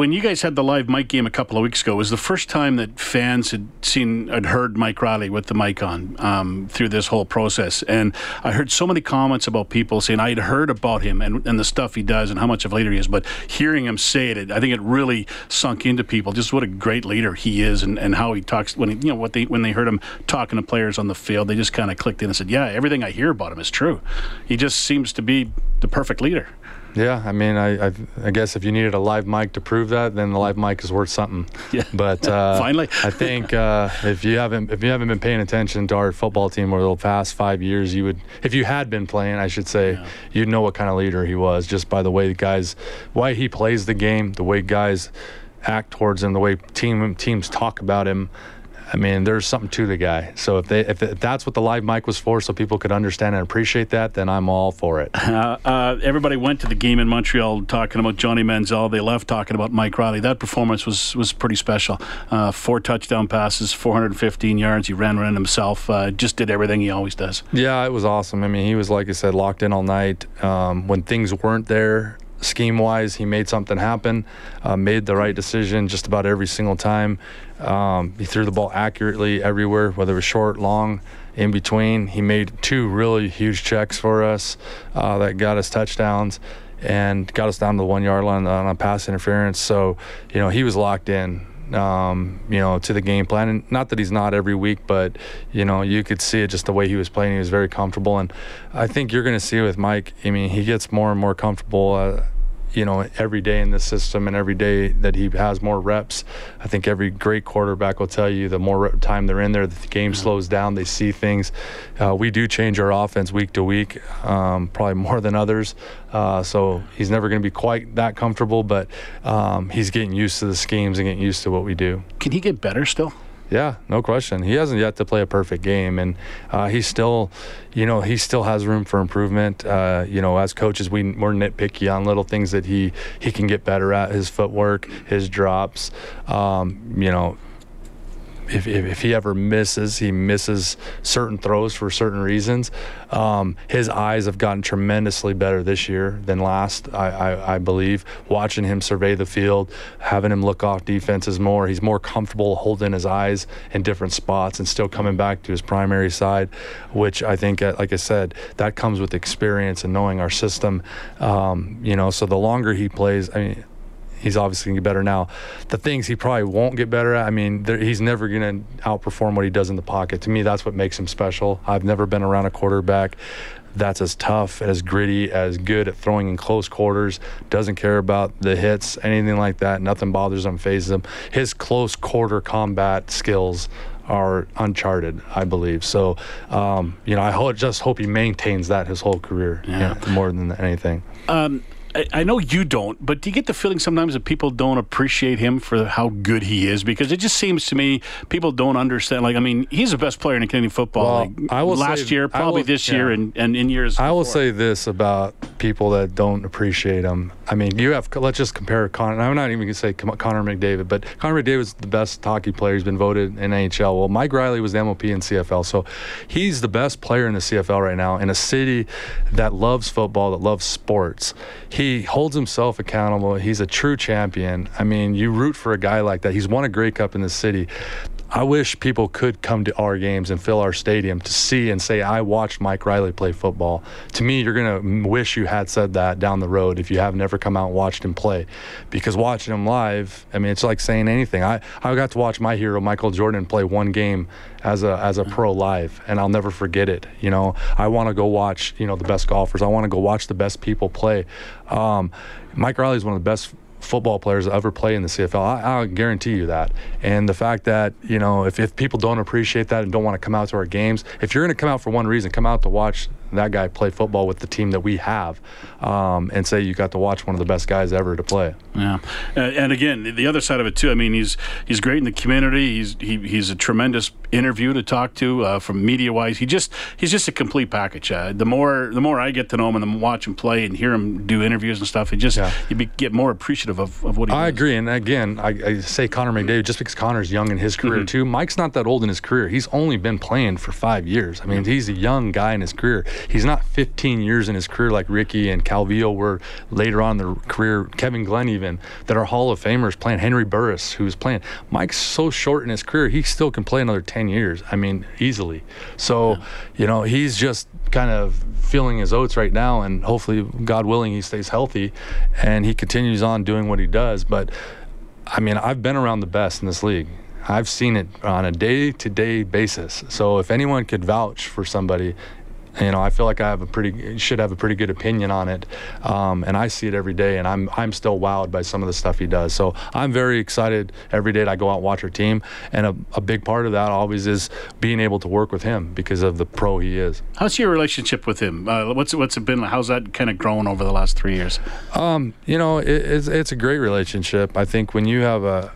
when you guys had the live mic game a couple of weeks ago, it was the first time that fans had seen, had heard Mike Reilly with the mic on um, through this whole process. And I heard so many comments about people saying I'd heard about him and, and the stuff he does and how much of a leader he is, but hearing him say it, I think it really sunk into people just what a great leader he is and, and how he talks when he, you know what they when they heard him talking to players on the field, they just kind of clicked in and said, "Yeah, everything I hear about him is true." He just seems to be the perfect leader. Yeah, I mean, I, I, I guess if you needed a live mic to prove that, then the live mic is worth something. Yeah. But uh, finally, I think uh, if you haven't if you haven't been paying attention to our football team over the past five years, you would if you had been playing, I should say, yeah. you'd know what kind of leader he was just by the way the guys, why he plays the game, the way guys act towards him, the way team teams talk about him. I mean, there's something to the guy. So if they if that's what the live mic was for, so people could understand and appreciate that, then I'm all for it. Uh, uh, everybody went to the game in Montreal talking about Johnny Manziel. They left talking about Mike Reilly. That performance was was pretty special. Uh, four touchdown passes, 415 yards. He ran around himself. Uh, just did everything he always does. Yeah, it was awesome. I mean, he was like I said, locked in all night. Um, when things weren't there, scheme wise, he made something happen, uh, made the right decision just about every single time. Um, he threw the ball accurately everywhere, whether it was short, long, in between. He made two really huge checks for us uh, that got us touchdowns and got us down to the one yard line on a pass interference. So, you know, he was locked in. Um, you know, to the game plan. And not that he's not every week, but you know, you could see it just the way he was playing. He was very comfortable, and I think you're going to see with Mike. I mean, he gets more and more comfortable. Uh, you know, every day in the system and every day that he has more reps, I think every great quarterback will tell you the more time they're in there, the game slows down, they see things. Uh, we do change our offense week to week, um, probably more than others. Uh, so he's never going to be quite that comfortable, but um, he's getting used to the schemes and getting used to what we do. Can he get better still? Yeah, no question. He hasn't yet to play a perfect game, and uh, he's still, you know, he still has room for improvement. Uh, you know, as coaches, we we're nitpicky on little things that he he can get better at. His footwork, his drops. Um, you know, if, if, if, he ever misses, he misses certain throws for certain reasons. Um, his eyes have gotten tremendously better this year than last, I, I, I, believe. Watching him survey the field, having him look off defenses more, he's more comfortable holding his eyes in different spots and still coming back to his primary side, which I think, uh, like I said, that comes with experience and knowing our system. Um, you know, so the longer he plays, I mean, he's obviously going to get better now. The things he probably won't get better at, I mean, there, he's never going to outperform what he does in the pocket. To me, that's what makes him special. I've never been around a quarterback that's as tough, as gritty, as good at throwing in close quarters, doesn't care about the hits, anything like that. Nothing bothers him, phases him. His close quarter combat skills are uncharted, I believe. So, um, you know, I ho- just hope he maintains that his whole career, yeah. you know, more than anything. Um, I, know you don't, but do you get the feeling sometimes that people don't appreciate him for how good he is? Because it just seems to me people don't understand. Like, I mean, he's the best player in Canadian football. Well, like, I will last say, year, probably will, this yeah. year, and, and in years. I will before. say this about people that don't appreciate him. I mean, you have let's just compare Connor. I'm not even gonna say Connor McDavid, but Connor McDavid is the best hockey player. He's been voted in NHL. Well, Mike Reilly was the MOP in CFL, so he's the best player in the CFL right now in a city that loves football, that loves sports. He holds himself accountable. He's a true champion. I mean, you root for a guy like that. He's won a Grey Cup in the city. I wish people could come to our games and fill our stadium to see and say, I watched Mike Reilly play football. To me, you're going to wish you had said that down the road if you have never come out and watched him play. Because watching him live, I mean, it's like saying anything. I, I got to watch my hero, Michael Jordan, play one game as a, as a pro live, and I'll never forget it. You know, I want to go watch, you know, the best golfers. I want to go watch the best people play. Um, Mike Reilly is one of the best football players ever play in the CFL. I, guarantee you that. And the fact that, you know, if, if people don't appreciate that and don't want to come out to our games, if you're going to come out for one reason, come out to watch that guy play football with the team that we have um, and say you got to watch one of the best guys ever to play. Yeah. And again, the other side of it, too, I mean, he's he's great in the community. He's he, he's a tremendous interview to talk to uh, from media wise. He just he's just a complete package. Uh, the more the more I get to know him and watch him play and hear him do interviews and stuff, it just yeah. you be, get more appreciative of, of what he I does. agree. And again, I, I, say Connor McDavid just because Connor's young in his career, mm-hmm. too. Mike's not that old in his career. He's only been playing for five years. I mean, he's a young guy in his career. He's not 15 years in his career like Ricky and Calvillo were later on in their career. Kevin Glenn even that are Hall of Famers playing. Henry Burris who's playing. Mike's so short in his career, he still can play another 10 years. I mean, easily. So, yeah. you know, he's just kind of feeling his oats right now, and hopefully, God willing, he stays healthy and he continues on doing what he does. But I mean, I've been around the best in this league. I've seen it on a day to day basis. So if anyone could vouch for somebody, you know, I feel like I have a pretty should have a pretty good opinion on it, um, and I see it every day, and I'm I'm still wowed by some of the stuff he does. So I'm very excited every day that I go out and watch our team, and a, a big part of that always is being able to work with him because of the pro he is. How's your relationship with him? Uh, what's what's it been? How's that kind of grown over the last three years? Um, you know, it, it's it's a great relationship. I think when you have a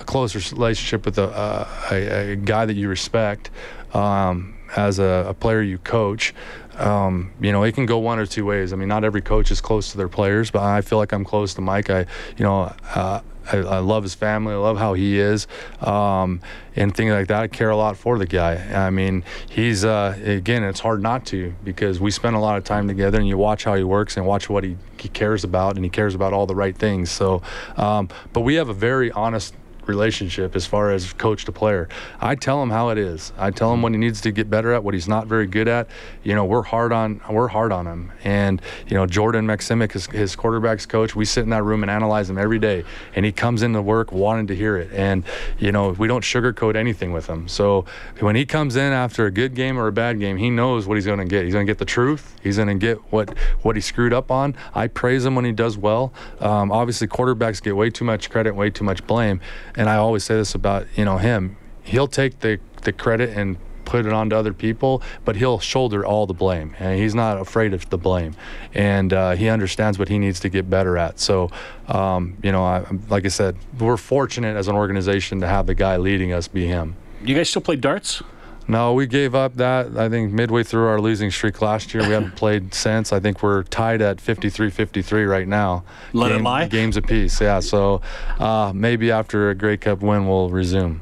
a closer relationship with a, a, a guy that you respect. Um, as a, a player you coach, um, you know, it can go one or two ways. I mean, not every coach is close to their players, but I feel like I'm close to Mike. I, you know, uh, I, I, love his family. I love how he is, um, and things like that. I care a lot for the guy. I mean, he's uh, again, it's hard not to because we spend a lot of time together, and you watch how he works and watch what he, he cares about, and he cares about all the right things. So, um, but we have a very honest relationship as far as coach to player. I tell him how it is. I tell him what he needs to get better at, what he's not very good at. You know, we're hard on we're hard on him. And you know, Jordan Maksymic, his, his quarterbacks coach, we sit in that room and analyze him every day. And he comes into work wanting to hear it. And you know, we don't sugarcoat anything with him. So when he comes in after a good game or a bad game, he knows what he's going to get. He's going to get the truth. He's going to get what what he screwed up on. I praise him when he does well. Um, obviously, quarterbacks get way too much credit, way too much blame and I always say this about you know him. He'll take the the credit and put it on to other people, but he'll shoulder all the blame, and he's not afraid of the blame, and uh, he understands what he needs to get better at. So, um, you know, I, like I said, we're fortunate as an organization to have the guy leading us be him. You guys still play darts? No, we gave up that. I think midway through our losing streak last year, we haven't played since. I think we're tied at 53-53 right now. Let Game, it lie. Games apiece, yeah. So uh, maybe after a Grey Cup win, we'll resume.